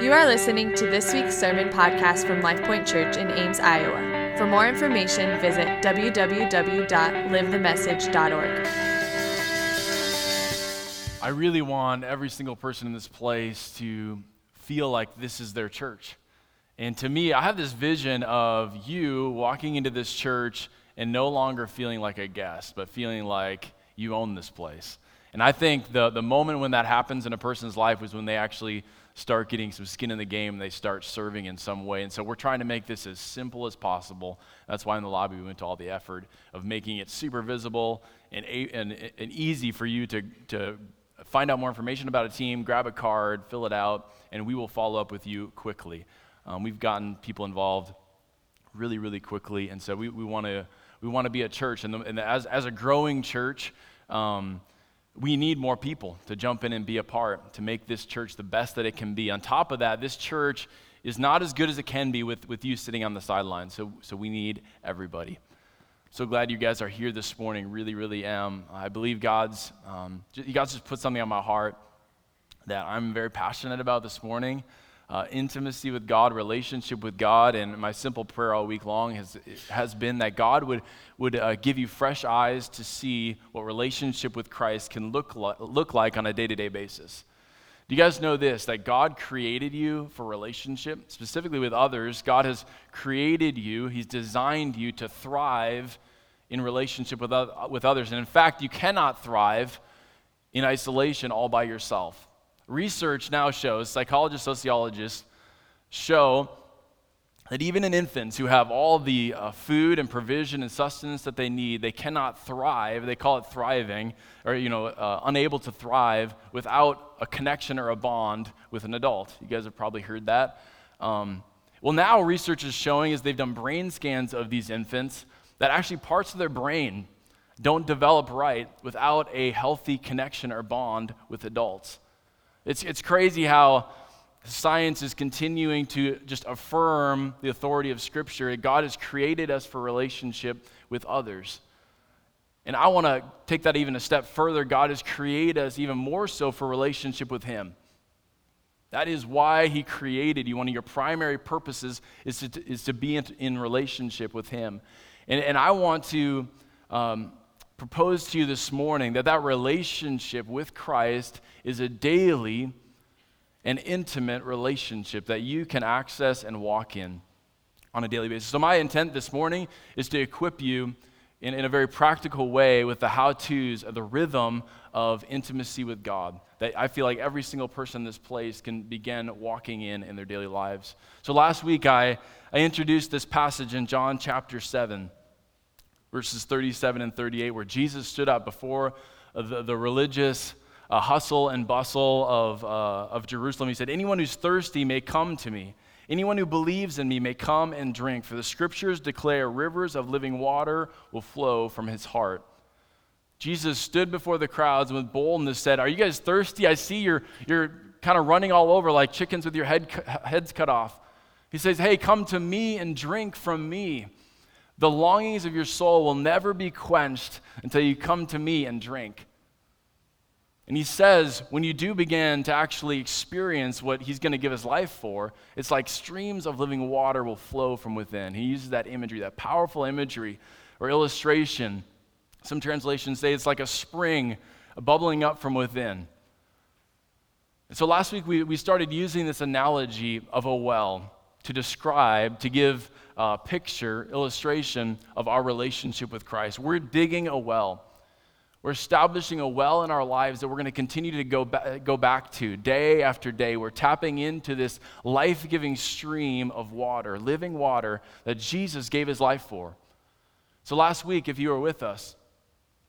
You are listening to this week's sermon podcast from LifePoint Church in Ames, Iowa. For more information, visit www.livethemessage.org. I really want every single person in this place to feel like this is their church. And to me, I have this vision of you walking into this church and no longer feeling like a guest, but feeling like you own this place. And I think the, the moment when that happens in a person's life is when they actually start getting some skin in the game they start serving in some way. And so we're trying to make this as simple as possible. That's why in the lobby we went to all the effort of making it super visible and, and, and easy for you to, to find out more information about a team, grab a card, fill it out, and we will follow up with you quickly. Um, we've gotten people involved really, really quickly, and so we, we want to we want to be a church, and, the, and as, as a growing church, um, we need more people to jump in and be a part to make this church the best that it can be. On top of that, this church is not as good as it can be with, with you sitting on the sidelines, so, so we need everybody. So glad you guys are here this morning. Really, really am. I believe God's, um, God's just put something on my heart that I'm very passionate about this morning uh, intimacy with God, relationship with God. And my simple prayer all week long has, has been that God would, would uh, give you fresh eyes to see what relationship with Christ can look, look like on a day to day basis. Do you guys know this? That God created you for relationship, specifically with others. God has created you, He's designed you to thrive in relationship with, with others. And in fact, you cannot thrive in isolation all by yourself. Research now shows, psychologists, sociologists show that even in infants who have all the uh, food and provision and sustenance that they need, they cannot thrive. They call it thriving, or you know, uh, unable to thrive without a connection or a bond with an adult. You guys have probably heard that. Um, well, now research is showing, as they've done brain scans of these infants, that actually parts of their brain don't develop right without a healthy connection or bond with adults. It's, it's crazy how science is continuing to just affirm the authority of Scripture. God has created us for relationship with others. And I want to take that even a step further. God has created us even more so for relationship with Him. That is why He created you. One of your primary purposes is to, is to be in, relationship with Him. And, and I want to um, propose to you this morning that that relationship with Christ is a daily and intimate relationship that you can access and walk in on a daily basis. So, my intent this morning is to equip you in, in a very practical way with the how to's of the rhythm of intimacy with God that I feel like every single person in this place can begin walking in in their daily lives. So, last week I, I introduced this passage in John chapter 7 verses 37 and 38, where Jesus stood up before the, the religious uh, hustle and bustle of, uh, of Jerusalem. He said, Anyone who's thirsty may come to me. Anyone who believes in me may come and drink, for the scriptures declare rivers of living water will flow from his heart. Jesus stood before the crowds and with boldness said, Are you guys thirsty? I see you're, you're kind of running all over like chickens with your head, heads cut off. He says, Hey, come to me and drink from me. The longings of your soul will never be quenched until you come to me and drink. And he says, when you do begin to actually experience what he's going to give his life for, it's like streams of living water will flow from within. He uses that imagery, that powerful imagery or illustration. Some translations say it's like a spring bubbling up from within. And so last week we, we started using this analogy of a well to describe, to give uh, picture, illustration of our relationship with Christ. We're digging a well. We're establishing a well in our lives that we're going to continue to go, ba- go back to day after day. We're tapping into this life giving stream of water, living water that Jesus gave his life for. So, last week, if you were with us,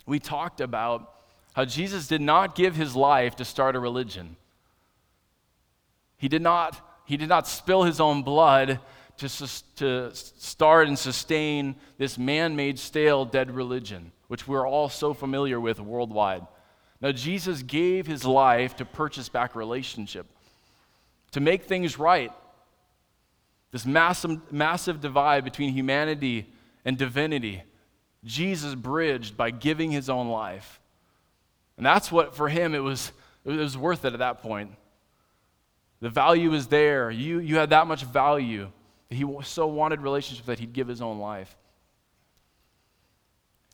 we talked about how Jesus did not give his life to start a religion. He did not, he did not spill his own blood to, to start and sustain this man made, stale, dead religion, which we're all so familiar with worldwide. Now, Jesus gave his life to purchase back relationship, to make things right. This massive, massive divide between humanity and divinity, Jesus bridged by giving his own life. And that's what, for him, it was, it was worth it at that point. The value is there. You, you had that much value. He so wanted relationship that he'd give his own life.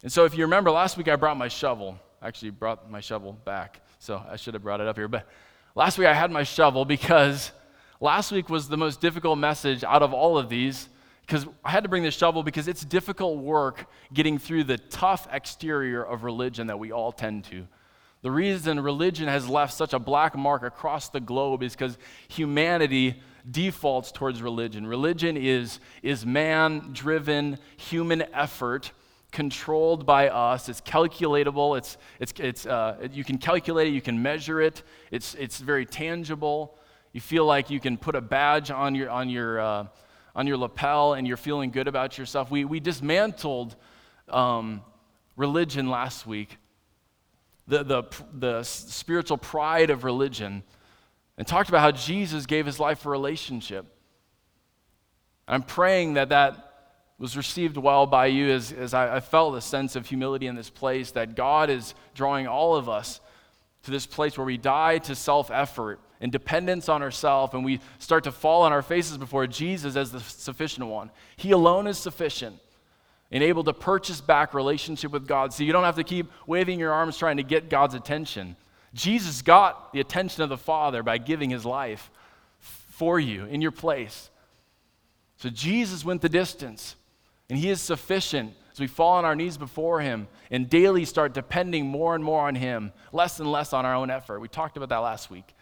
And so, if you remember, last week I brought my shovel. Actually brought my shovel back, so I should have brought it up here. But last week I had my shovel because last week was the most difficult message out of all of these because I had to bring the shovel because it's difficult work getting through the tough exterior of religion that we all tend to. The reason religion has left such a black mark across the globe is because humanity defaults towards religion. Religion is, is man driven human effort controlled by us. It's calculatable. It's, it's, it's, uh, you can calculate it. You can measure it. It's, it's very tangible. You feel like you can put a badge on your, on your, uh, on your lapel and you're feeling good about yourself. We, we dismantled um, religion last week, the, the, the spiritual pride of religion, and talked about how Jesus gave his life for relationship. I'm praying that that was received well by you as, as I, I felt a sense of humility in this place, that God is drawing all of us to this place where we die to self effort and dependence on ourselves, and we start to fall on our faces before Jesus as the sufficient one. He alone is sufficient and able to purchase back relationship with God. So you don't have to keep waving your arms trying to get God's attention. Jesus got the attention of the Father by giving his life for you in your place. So Jesus went the distance. And He is sufficient as we fall on our knees before Him and daily start depending more and more on Him, less and less on our own effort. We talked about that last week.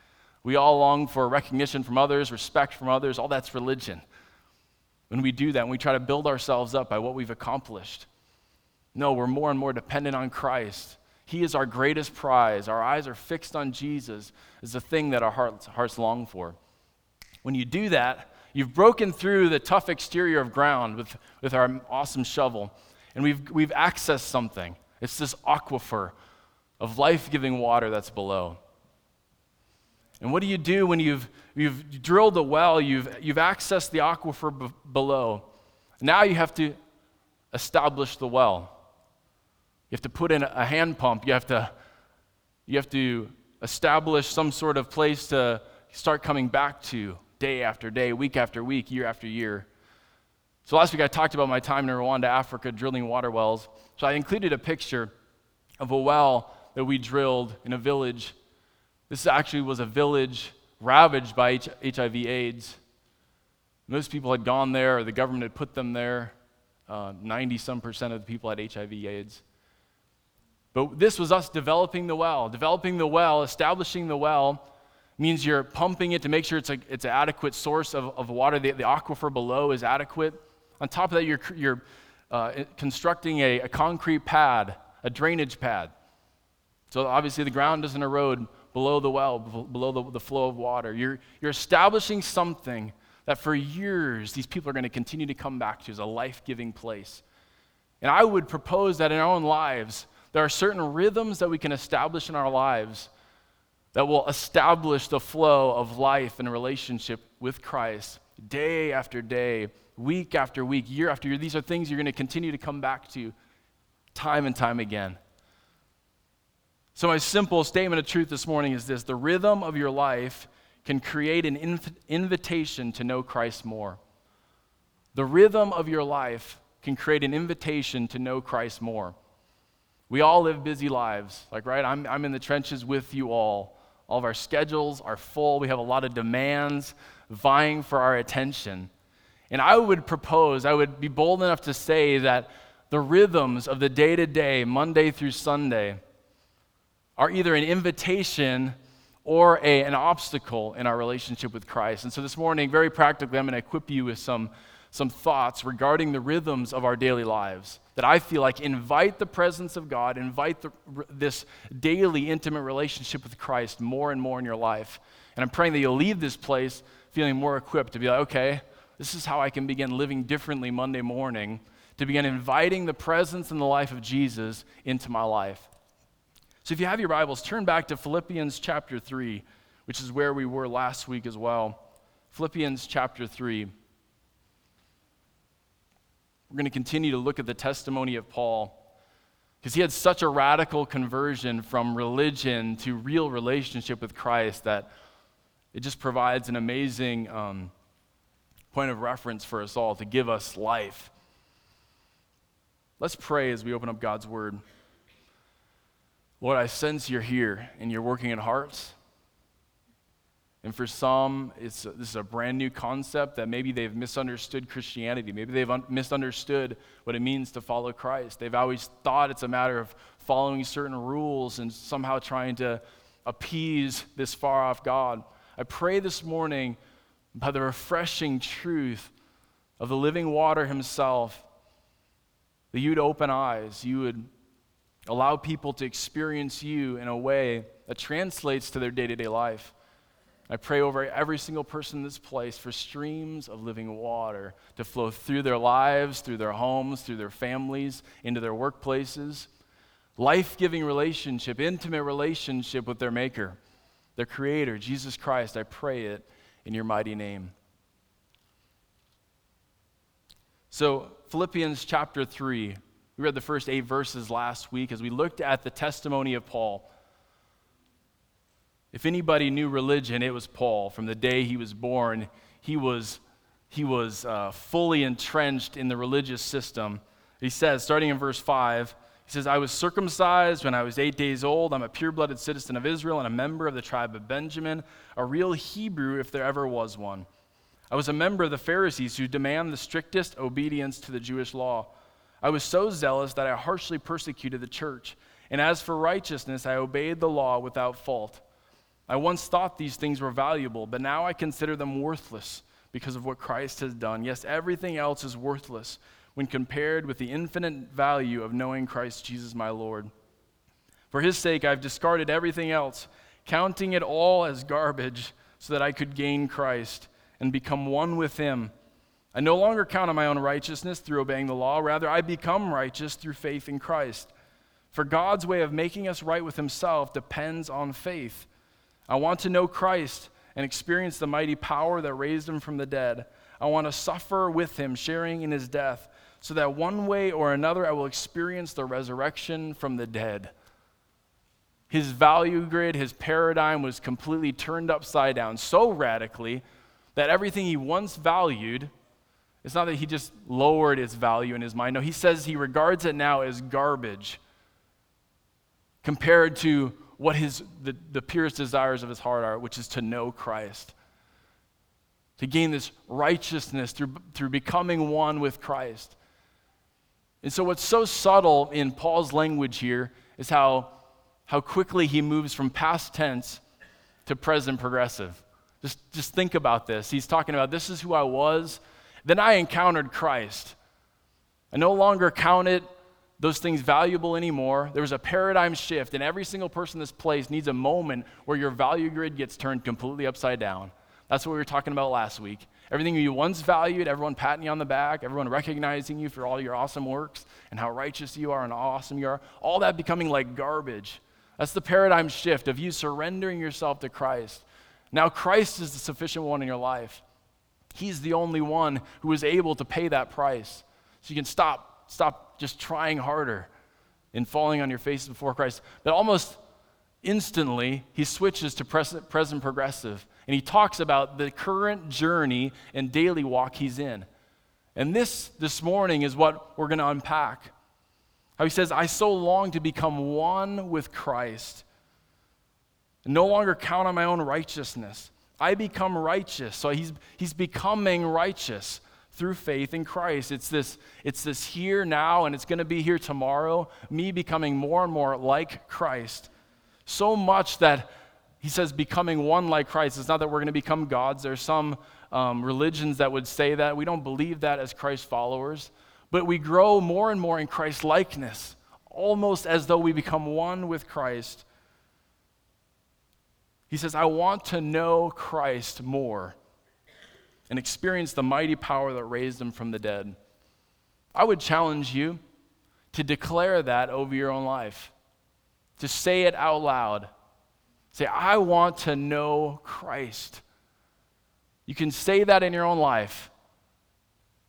We all long for recognition from others, respect from others. All that's religion. When we do that, and we try to build ourselves up by what we've accomplished. No, we're more and more dependent on Christ. He is our greatest prize. Our eyes are fixed on Jesus, is the thing that our hearts, hearts long for. When you do that, You've broken through the tough exterior of ground with, with our awesome shovel, and we've, we've accessed something. It's this aquifer of life giving water that's below. And what do you do when you've, you've drilled a well, you've, you've accessed the aquifer b- below? Now you have to establish the well. You have to put in a hand pump. You have to, you have to establish some sort of place to start coming back to day after day, week after week, year after year. So last week I talked about my time in Rwanda, Africa, drilling water wells. So I included a picture of a well that we drilled in a village. This actually was a village ravaged by HIV AIDS. Most people had gone there, or the government had put them there. 90 uh, some percent of the people had HIV AIDS. But this was us developing the well, developing the well, establishing the well, means you're pumping it to make sure it's, a, it's an adequate source of, of water. The, the aquifer below is adequate. On top of that, you're, you're uh, constructing a, a concrete pad, a drainage pad. So obviously, the ground doesn't erode below the well, below the, the flow of water. You're, you're establishing something that for years these people are going to continue to come back to as a life giving place. And I would propose that in our own lives, there are certain rhythms that we can establish in our lives that will establish the flow of life and relationship with Christ day after day, week after week, year after year. These are things you're going to continue to come back to time and time again. So, my simple statement of truth this morning is this the rhythm of your life can create an inv- invitation to know Christ more. The rhythm of your life can create an invitation to know Christ more. We all live busy lives, like, right? I'm, I'm in the trenches with you all. All of our schedules are full. We have a lot of demands vying for our attention. And I would propose, I would be bold enough to say that the rhythms of the day to day, Monday through Sunday, are either an invitation or a, an obstacle in our relationship with Christ. And so this morning, very practically, I'm going to equip you with some some thoughts regarding the rhythms of our daily lives that I feel like invite the presence of God, invite the, this daily intimate relationship with Christ more and more in your life. And I'm praying that you'll leave this place feeling more equipped to be like, okay, this is how I can begin living differently Monday morning, to begin inviting the presence and the life of Jesus into my life. So if you have your Bibles, turn back to Philippians chapter 3, which is where we were last week as well. Philippians chapter 3. We're going to continue to look at the testimony of Paul because he had such a radical conversion from religion to real relationship with Christ that it just provides an amazing um, point of reference for us all to give us life. Let's pray as we open up God's Word. Lord, I sense you're here and you're working in hearts. And for some, it's, this is a brand new concept that maybe they've misunderstood Christianity. Maybe they've un- misunderstood what it means to follow Christ. They've always thought it's a matter of following certain rules and somehow trying to appease this far off God. I pray this morning by the refreshing truth of the living water Himself that you would open eyes, you would allow people to experience you in a way that translates to their day to day life. I pray over every single person in this place for streams of living water to flow through their lives, through their homes, through their families, into their workplaces. Life giving relationship, intimate relationship with their Maker, their Creator, Jesus Christ. I pray it in your mighty name. So, Philippians chapter 3, we read the first eight verses last week as we looked at the testimony of Paul. If anybody knew religion, it was Paul. From the day he was born, he was, he was uh, fully entrenched in the religious system. He says, starting in verse 5, he says, I was circumcised when I was eight days old. I'm a pure blooded citizen of Israel and a member of the tribe of Benjamin, a real Hebrew if there ever was one. I was a member of the Pharisees who demand the strictest obedience to the Jewish law. I was so zealous that I harshly persecuted the church. And as for righteousness, I obeyed the law without fault. I once thought these things were valuable, but now I consider them worthless because of what Christ has done. Yes, everything else is worthless when compared with the infinite value of knowing Christ Jesus my Lord. For his sake, I've discarded everything else, counting it all as garbage so that I could gain Christ and become one with him. I no longer count on my own righteousness through obeying the law. Rather, I become righteous through faith in Christ. For God's way of making us right with himself depends on faith. I want to know Christ and experience the mighty power that raised him from the dead. I want to suffer with him, sharing in his death, so that one way or another I will experience the resurrection from the dead. His value grid, his paradigm was completely turned upside down so radically that everything he once valued, it's not that he just lowered its value in his mind. No, he says he regards it now as garbage compared to what his, the, the purest desires of his heart are, which is to know Christ, to gain this righteousness through, through becoming one with Christ. And so, what's so subtle in Paul's language here is how, how quickly he moves from past tense to present progressive. Just, just think about this. He's talking about this is who I was. Then I encountered Christ. I no longer count it those things valuable anymore. There was a paradigm shift, and every single person in this place needs a moment where your value grid gets turned completely upside down. That's what we were talking about last week. Everything you once valued, everyone patting you on the back, everyone recognizing you for all your awesome works and how righteous you are and how awesome you are, all that becoming like garbage. That's the paradigm shift of you surrendering yourself to Christ. Now, Christ is the sufficient one in your life. He's the only one who is able to pay that price. So you can stop stop just trying harder in falling on your face before Christ. But almost instantly, he switches to present, present progressive. And he talks about the current journey and daily walk he's in. And this, this morning, is what we're going to unpack. How he says, I so long to become one with Christ and no longer count on my own righteousness. I become righteous. So he's, he's becoming righteous through faith in Christ. It's this, it's this here now, and it's going to be here tomorrow, me becoming more and more like Christ. So much that he says becoming one like Christ. It's not that we're going to become gods. There's some um, religions that would say that. We don't believe that as Christ followers. But we grow more and more in Christ likeness, almost as though we become one with Christ. He says, I want to know Christ more and experience the mighty power that raised him from the dead. I would challenge you to declare that over your own life, to say it out loud. Say, I want to know Christ. You can say that in your own life.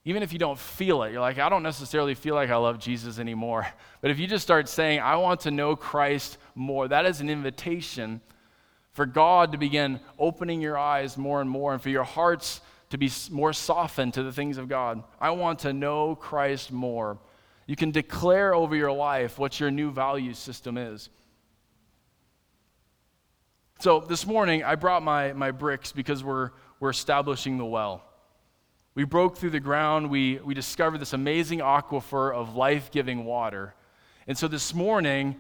Even if you don't feel it, you're like, I don't necessarily feel like I love Jesus anymore. But if you just start saying, I want to know Christ more, that is an invitation for God to begin opening your eyes more and more, and for your hearts to be more softened to the things of God. I want to know Christ more. You can declare over your life what your new value system is. So this morning, I brought my, my bricks because we're, we're establishing the well. We broke through the ground, we, we discovered this amazing aquifer of life giving water. And so this morning,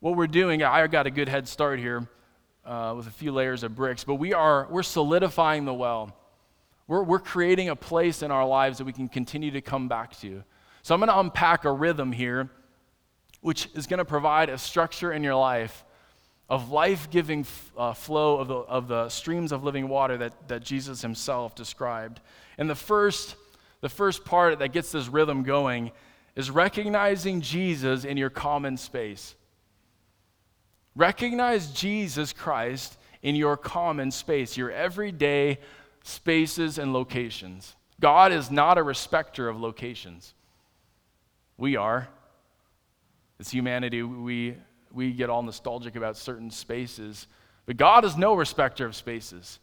what we're doing, I got a good head start here uh, with a few layers of bricks, but we are we're solidifying the well. We're, we're creating a place in our lives that we can continue to come back to. So I'm going to unpack a rhythm here, which is going to provide a structure in your life of life giving f- uh, flow of the, of the streams of living water that, that Jesus himself described. And the first, the first part that gets this rhythm going is recognizing Jesus in your common space. Recognize Jesus Christ in your common space, your everyday spaces and locations. God is not a respecter of locations. We are. As humanity, we, we get all nostalgic about certain spaces, but God is no respecter of spaces.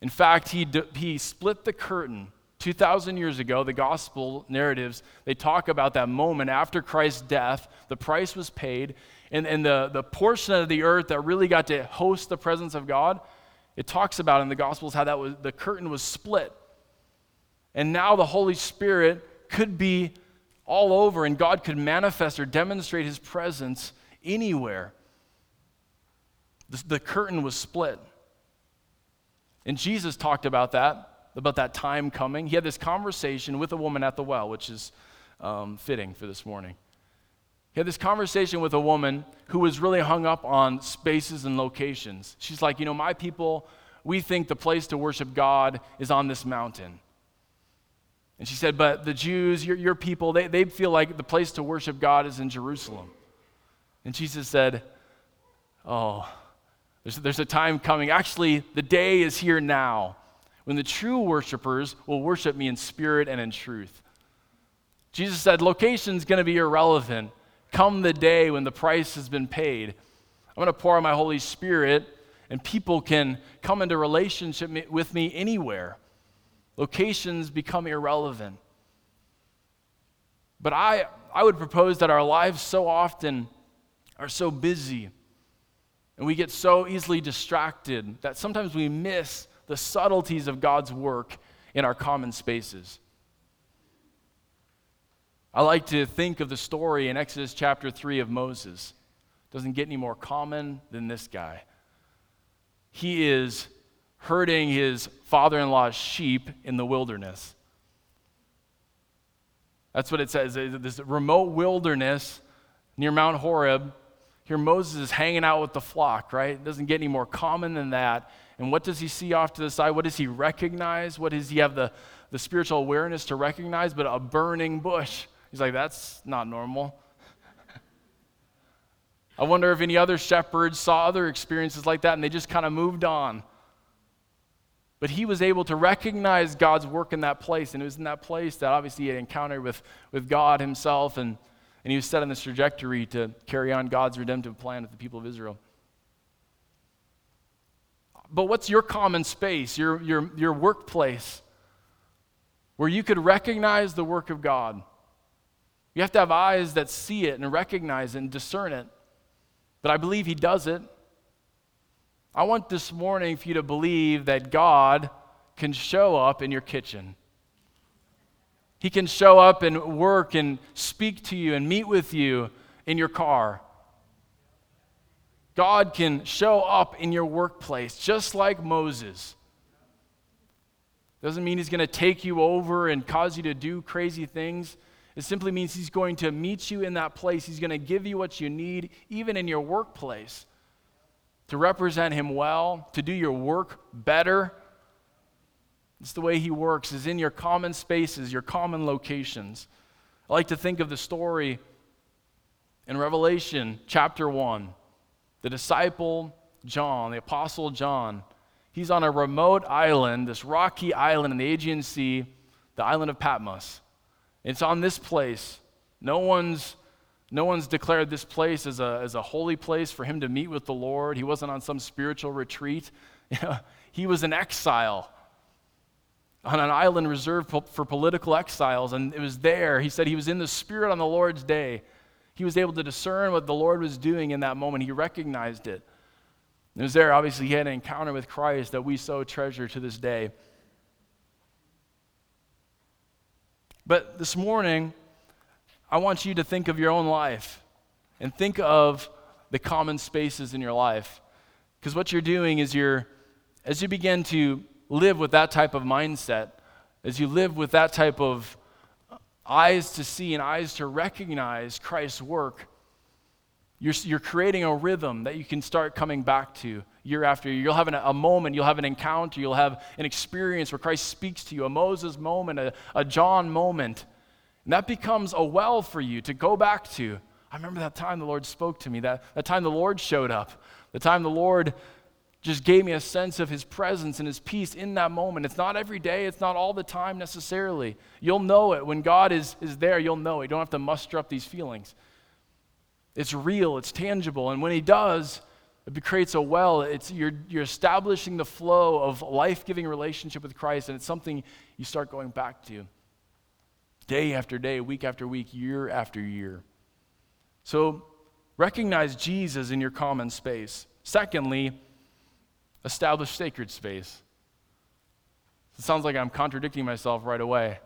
In fact, he, he split the curtain 2,000 years ago. The gospel narratives, they talk about that moment after Christ's death. The price was paid, and, and the, the portion of the earth that really got to host the presence of God, it talks about in the Gospels how that was, the curtain was split. And now the Holy Spirit could be all over, and God could manifest or demonstrate his presence anywhere. The, the curtain was split. And Jesus talked about that, about that time coming. He had this conversation with a woman at the well, which is um, fitting for this morning. He had this conversation with a woman who was really hung up on spaces and locations. She's like, You know, my people, we think the place to worship God is on this mountain. And she said, But the Jews, your, your people, they, they feel like the place to worship God is in Jerusalem. And Jesus said, Oh, there's, there's a time coming. Actually, the day is here now when the true worshipers will worship me in spirit and in truth. Jesus said, Location's going to be irrelevant come the day when the price has been paid. I'm going to pour out my Holy Spirit, and people can come into relationship with me anywhere. Locations become irrelevant. But I, I would propose that our lives so often are so busy and we get so easily distracted that sometimes we miss the subtleties of God's work in our common spaces. I like to think of the story in Exodus chapter 3 of Moses. Doesn't get any more common than this guy. He is herding his father in law's sheep in the wilderness. That's what it says. This remote wilderness near Mount Horeb. Here, Moses is hanging out with the flock, right? It doesn't get any more common than that. And what does he see off to the side? What does he recognize? What does he have the, the spiritual awareness to recognize? But a burning bush. He's like, that's not normal. I wonder if any other shepherds saw other experiences like that and they just kind of moved on. But he was able to recognize God's work in that place. And it was in that place that obviously he had encountered with, with God himself. And, and he was set on this trajectory to carry on God's redemptive plan with the people of Israel. But what's your common space, your, your, your workplace, where you could recognize the work of God? You have to have eyes that see it and recognize it and discern it. But I believe He does it. I want this morning for you to believe that God can show up in your kitchen. He can show up and work and speak to you and meet with you in your car. God can show up in your workplace just like Moses. Doesn't mean he's going to take you over and cause you to do crazy things. It simply means He's going to meet you in that place. He's going to give you what you need, even in your workplace, to represent Him well, to do your work better. It's the way He works, is in your common spaces, your common locations. I like to think of the story in Revelation chapter 1. The disciple John, the apostle John, he's on a remote island, this rocky island in the Aegean Sea, the island of Patmos. It's on this place. No one's No one's declared this place as a, as a holy place for him to meet with the Lord. He wasn't on some spiritual retreat. he was in exile on an island reserved for political exiles, and it was there. He said he was in the Spirit on the Lord's day. He was able to discern what the Lord was doing in that moment. He recognized it. It was there, obviously, he had an encounter with Christ that we so treasure to this day. But this morning, I want you to think of your own life and think of the common spaces in your life. Because what you're doing is you're, as you begin to live with that type of mindset, as you live with that type of eyes to see and eyes to recognize Christ's work, you're, you're creating a rhythm that you can start coming back to year after year. You'll have an, a moment, you'll have an encounter, you'll have an experience where Christ speaks to you, a Moses moment, a, a John moment. And that becomes a well for you to go back to. I remember that time the Lord spoke to me, that, that time the Lord showed up, the time the Lord just gave me a sense of his presence and his peace in that moment. It's not every day, it's not all the time necessarily. You'll know it. When God is, is there, you'll know it. You don't have to muster up these feelings. It's real, it's tangible. And when he does, it creates a well. It's, you're, you're establishing the flow of life giving relationship with Christ, and it's something you start going back to day after day, week after week, year after year. So recognize Jesus in your common space. Secondly, establish sacred space. It sounds like I'm contradicting myself right away.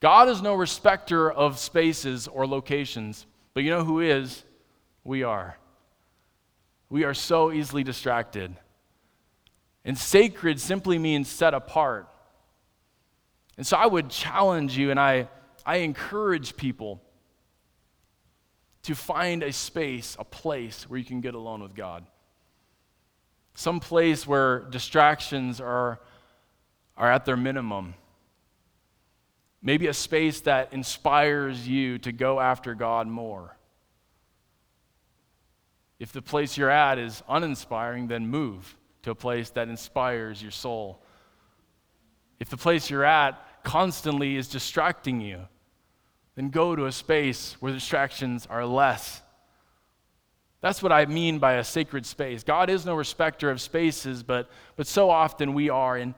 God is no respecter of spaces or locations. But you know who is? We are. We are so easily distracted. And sacred simply means set apart. And so I would challenge you and I, I encourage people to find a space, a place where you can get alone with God. Some place where distractions are, are at their minimum. Maybe a space that inspires you to go after God more. If the place you're at is uninspiring, then move to a place that inspires your soul. If the place you're at constantly is distracting you, then go to a space where distractions are less. That's what I mean by a sacred space. God is no respecter of spaces, but, but so often we are. And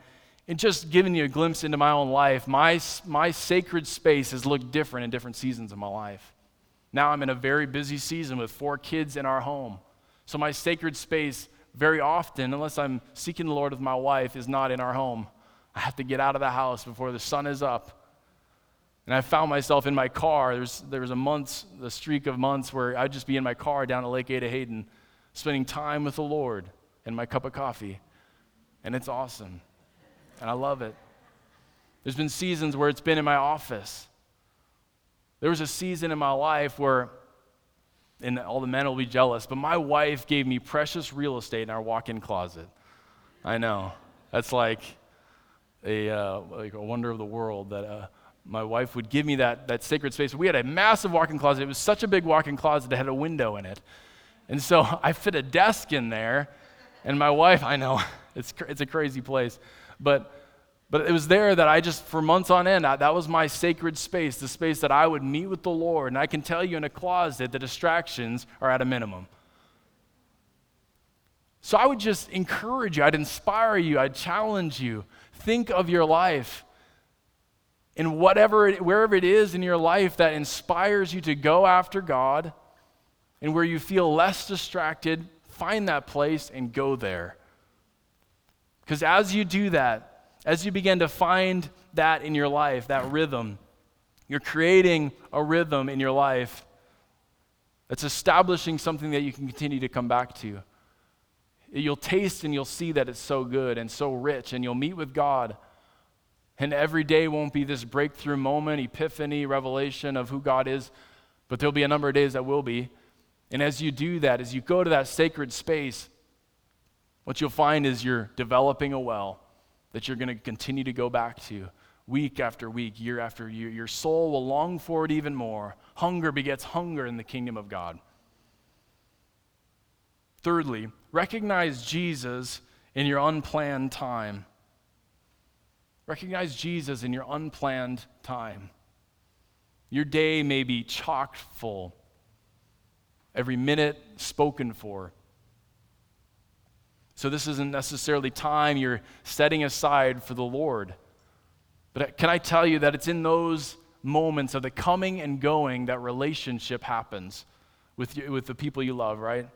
and just giving you a glimpse into my own life, my, my sacred space has looked different in different seasons of my life. Now I'm in a very busy season with four kids in our home. So my sacred space, very often, unless I'm seeking the Lord with my wife, is not in our home. I have to get out of the house before the sun is up. And I found myself in my car. There's, there was a month, the streak of months where I'd just be in my car down at Lake Ada Hayden, spending time with the Lord and my cup of coffee. And it's awesome and I love it. There's been seasons where it's been in my office. There was a season in my life where, and all the men will be jealous, but my wife gave me precious real estate in our walk in closet. I know. That's like a, uh, like a wonder of the world that uh, my wife would give me that, that sacred space. We had a massive walk in closet. It was such a big walk in closet that had a window in it. And so I fit a desk in there, and my wife, I know, it's, it's a crazy place. But, but it was there that I just, for months on end, I, that was my sacred space, the space that I would meet with the Lord. And I can tell you in a closet, the distractions are at a minimum. So I would just encourage you, I'd inspire you, I'd challenge you. Think of your life. And whatever, it, wherever it is in your life that inspires you to go after God and where you feel less distracted, find that place and go there. Because as you do that, as you begin to find that in your life, that rhythm, you're creating a rhythm in your life that's establishing something that you can continue to come back to. You'll taste and you'll see that it's so good and so rich, and you'll meet with God. And every day won't be this breakthrough moment, epiphany, revelation of who God is, but there'll be a number of days that will be. And as you do that, as you go to that sacred space, what you'll find is you're developing a well that you're going to continue to go back to week after week, year after year. Your soul will long for it even more. Hunger begets hunger in the kingdom of God. Thirdly, recognize Jesus in your unplanned time. Recognize Jesus in your unplanned time. Your day may be chock full, every minute spoken for. So, this isn't necessarily time you're setting aside for the Lord. But can I tell you that it's in those moments of the coming and going that relationship happens with, you, with the people you love, right?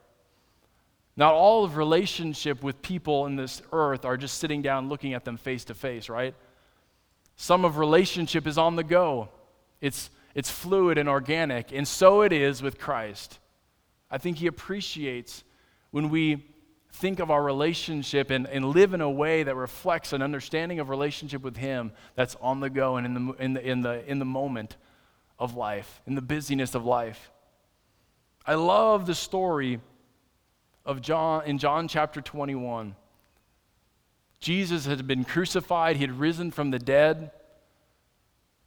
Not all of relationship with people in this earth are just sitting down looking at them face to face, right? Some of relationship is on the go. It's, it's fluid and organic, and so it is with Christ. I think he appreciates when we think of our relationship and, and live in a way that reflects an understanding of relationship with him that's on the go and in the, in the, in the, in the moment of life, in the busyness of life. I love the story of John in John chapter 21. Jesus had been crucified, he had risen from the dead.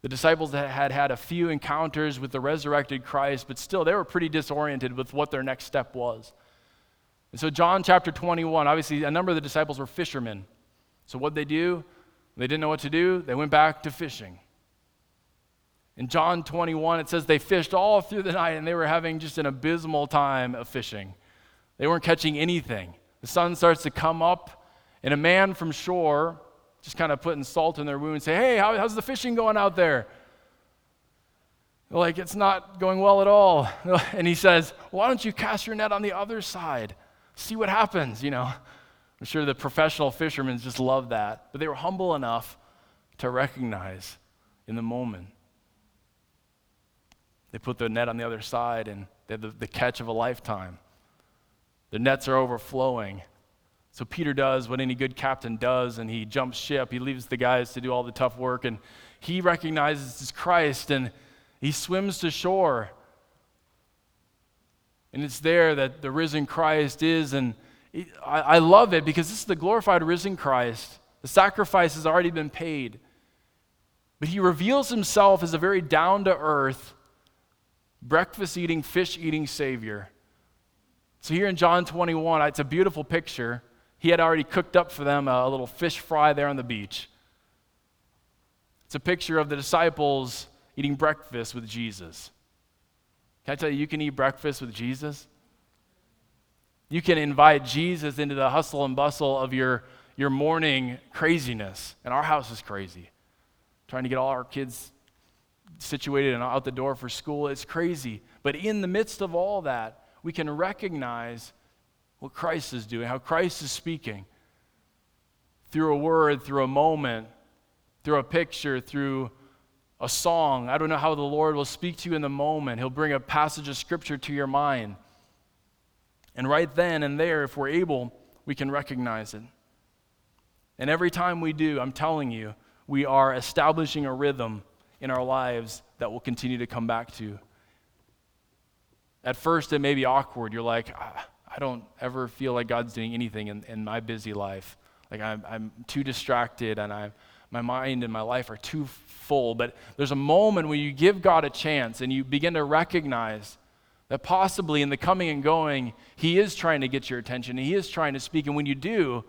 The disciples had had a few encounters with the resurrected Christ, but still they were pretty disoriented with what their next step was. And so, John chapter 21, obviously, a number of the disciples were fishermen. So, what they do? They didn't know what to do, they went back to fishing. In John 21, it says they fished all through the night and they were having just an abysmal time of fishing. They weren't catching anything. The sun starts to come up, and a man from shore, just kind of putting salt in their wound, say, Hey, how, how's the fishing going out there? They're like, It's not going well at all. And he says, Why don't you cast your net on the other side? See what happens, you know. I'm sure the professional fishermen just love that. But they were humble enough to recognize in the moment. They put the net on the other side and they have the, the catch of a lifetime. The nets are overflowing. So Peter does what any good captain does, and he jumps ship. He leaves the guys to do all the tough work, and he recognizes it's Christ, and he swims to shore. And it's there that the risen Christ is, and I, love it because this is the glorified risen Christ. The sacrifice has already been paid. But he reveals himself as a very down to earth, breakfast eating, fish eating Savior. So, here in John 21, it's a beautiful picture. He had already cooked up for them a little fish fry there on the beach. It's a picture of the disciples eating breakfast with Jesus. Can I tell you, you can eat breakfast with Jesus? You can invite Jesus into the hustle and bustle of your, your morning craziness. And our house is crazy. Trying to get all our kids situated and out the door for school. It's crazy. But in the midst of all that, we can recognize what Christ is doing, how Christ is speaking through a word, through a moment, through a picture, through a song. I don't know how the Lord will speak to you in the moment. He'll bring a passage of scripture to your mind. And right then and there, if we're able, we can recognize it. And every time we do, I'm telling you, we are establishing a rhythm in our lives that we'll continue to come back to. At first, it may be awkward. You're like, ah, I don't ever feel like God's doing anything in, in my busy life. Like, I'm, I'm too distracted and I'm, my mind and my life are too full. But there's a moment where you give God a chance and you begin to recognize that possibly in the coming and going, He is trying to get your attention He is trying to speak. And when you do,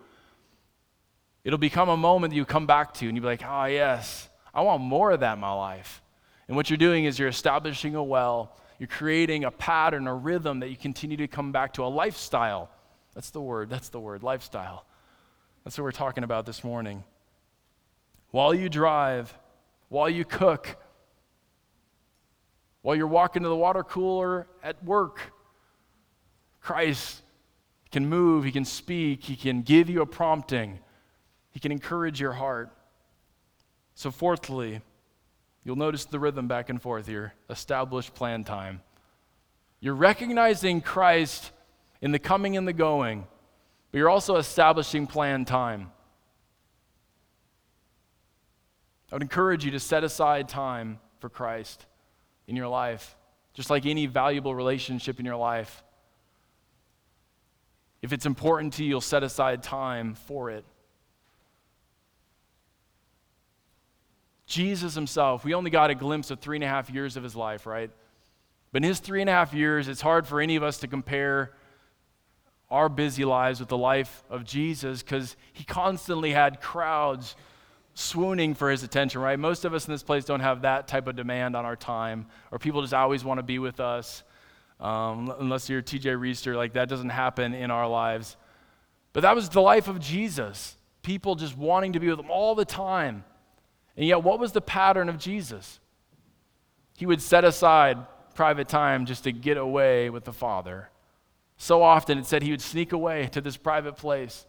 it'll become a moment that you come back to and you'll be like, oh, yes, I want more of that in my life. And what you're doing is you're establishing a well you're creating a pattern, a rhythm that you continue to come back to, a lifestyle. That's the word. That's the word, lifestyle. That's what we're talking about this morning. While you drive, while you cook, while you're walking to the water cooler at work, Christ can move, He can speak, He can give you a prompting, He can encourage your heart. So, fourthly, You'll notice the rhythm back and forth here established plan time. You're recognizing Christ in the coming and the going, but you're also establishing plan time. I would encourage you to set aside time for Christ in your life, just like any valuable relationship in your life. If it's important to you, you'll set aside time for it. Jesus himself, we only got a glimpse of three and a half years of his life, right? But in his three and a half years, it's hard for any of us to compare our busy lives with the life of Jesus because he constantly had crowds swooning for his attention, right? Most of us in this place don't have that type of demand on our time, or people just always want to be with us. Um, unless you're TJ Reister, like that doesn't happen in our lives. But that was the life of Jesus. People just wanting to be with him all the time. And yet, what was the pattern of Jesus? He would set aside private time just to get away with the Father. So often it said he would sneak away to this private place,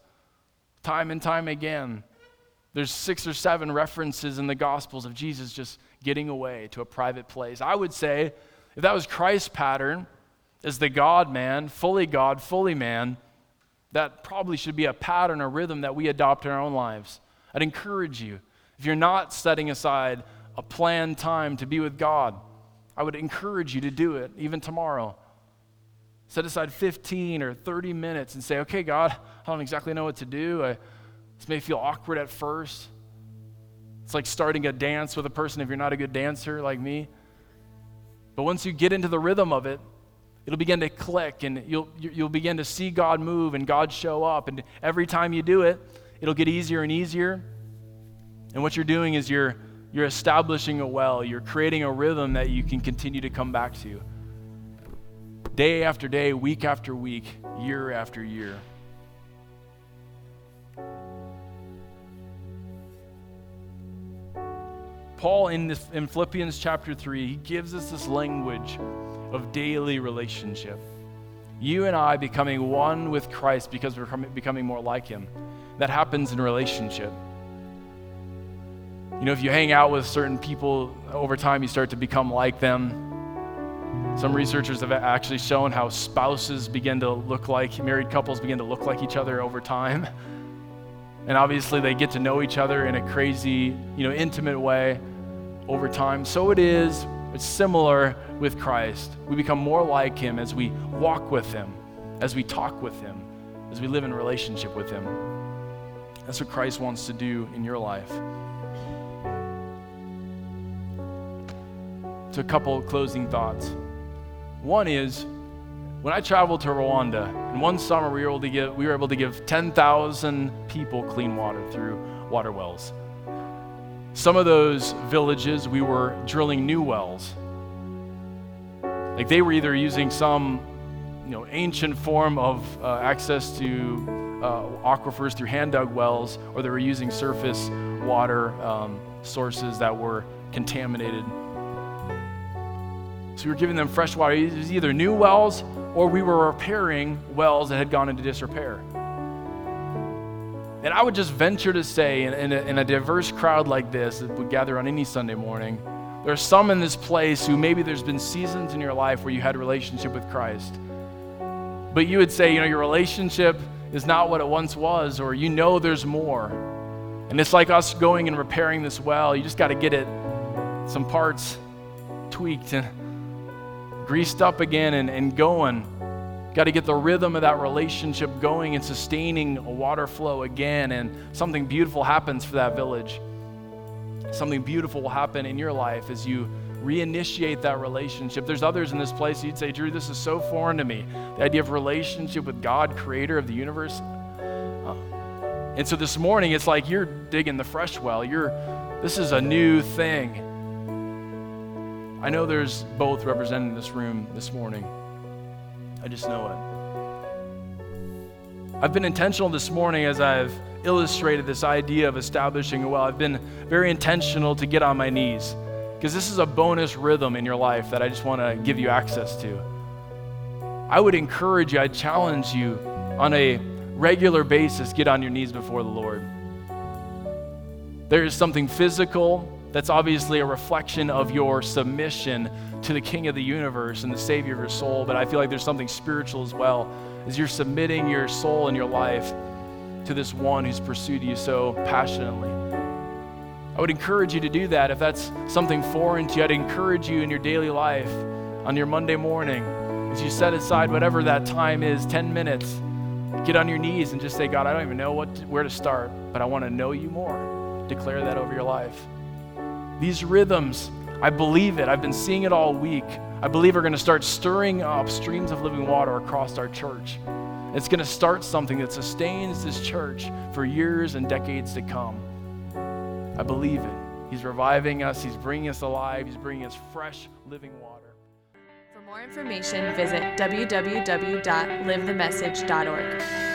time and time again. There's six or seven references in the Gospels of Jesus just getting away to a private place. I would say if that was Christ's pattern as the God man, fully God, fully man, that probably should be a pattern or rhythm that we adopt in our own lives. I'd encourage you, if you're not setting aside a planned time to be with God, I would encourage you to do it even tomorrow. Set aside 15 or 30 minutes and say, okay, God, I don't exactly know what to do. I, this may feel awkward at first. It's like starting a dance with a person if you're not a good dancer like me. But once you get into the rhythm of it, it'll begin to click and you'll, you'll begin to see God move and God show up. And every time you do it, it'll get easier and easier. And what you're doing is you're, you're establishing a well, you're creating a rhythm that you can continue to come back to. Day after day, week after week, year after year. Paul, in, this, in Philippians chapter 3, he gives us this language of daily relationship. You and I becoming one with Christ because we're becoming more like him. That happens in relationship. You know, if you hang out with certain people over time, you start to become like them. Some researchers have actually shown how spouses begin to look like, married couples begin to look like each other over time. And obviously, they get to know each other in a crazy, you know, intimate way over time. So it is, it's similar with Christ. We become more like Him as we walk with Him, as we talk with Him, as we live in relationship with Him. That's what Christ wants to do in your life. To a couple closing thoughts. One is when I traveled to Rwanda, in one summer we were able to give, we were able to give 10,000 people clean water through water wells. Some of those villages, we were drilling new wells. Like they were either using some you know, ancient form of uh, access to uh, aquifers through hand dug wells, or they were using surface water um, sources that were contaminated. So we were giving them fresh water. It was either new wells or we were repairing wells that had gone into disrepair. And I would just venture to say, in, in, a, in a diverse crowd like this that would gather on any Sunday morning, there are some in this place who maybe there's been seasons in your life where you had a relationship with Christ. But you would say, you know, your relationship is not what it once was, or you know there's more. And it's like us going and repairing this well. You just got to get it, some parts tweaked and greased up again and, and going. Got to get the rhythm of that relationship going and sustaining a water flow again, and something beautiful happens for that village. Something beautiful will happen in your life as you reinitiate that relationship. There's others in this place you'd say, Drew, this is so foreign to me. The idea of relationship with God, creator of the universe. And so this morning, it's like you're digging the fresh well. You're, this is a new thing. I know there's both represented in this room this morning. I just know it. I've been intentional this morning as I've illustrated this idea of establishing a well. I've been very intentional to get on my knees because this is a bonus rhythm in your life that I just want to give you access to. I would encourage you, I challenge you on a regular basis, get on your knees before the Lord. There is something physical that's obviously a reflection of your submission to the King of the universe and the Savior of your soul, but I feel like there's something spiritual as well as you're submitting your soul and your life to this one who's pursued you so passionately. I would encourage you to do that. If that's something foreign to you, I'd encourage you in your daily life on your Monday morning as you set aside whatever that time is 10 minutes. Get on your knees and just say, God, I don't even know what to, where to start, but I want to know you more. Declare that over your life. These rhythms I believe it. I've been seeing it all week. I believe we're going to start stirring up streams of living water across our church. It's going to start something that sustains this church for years and decades to come. I believe it. He's reviving us, He's bringing us alive, He's bringing us fresh, living water. For more information, visit www.livethemessage.org.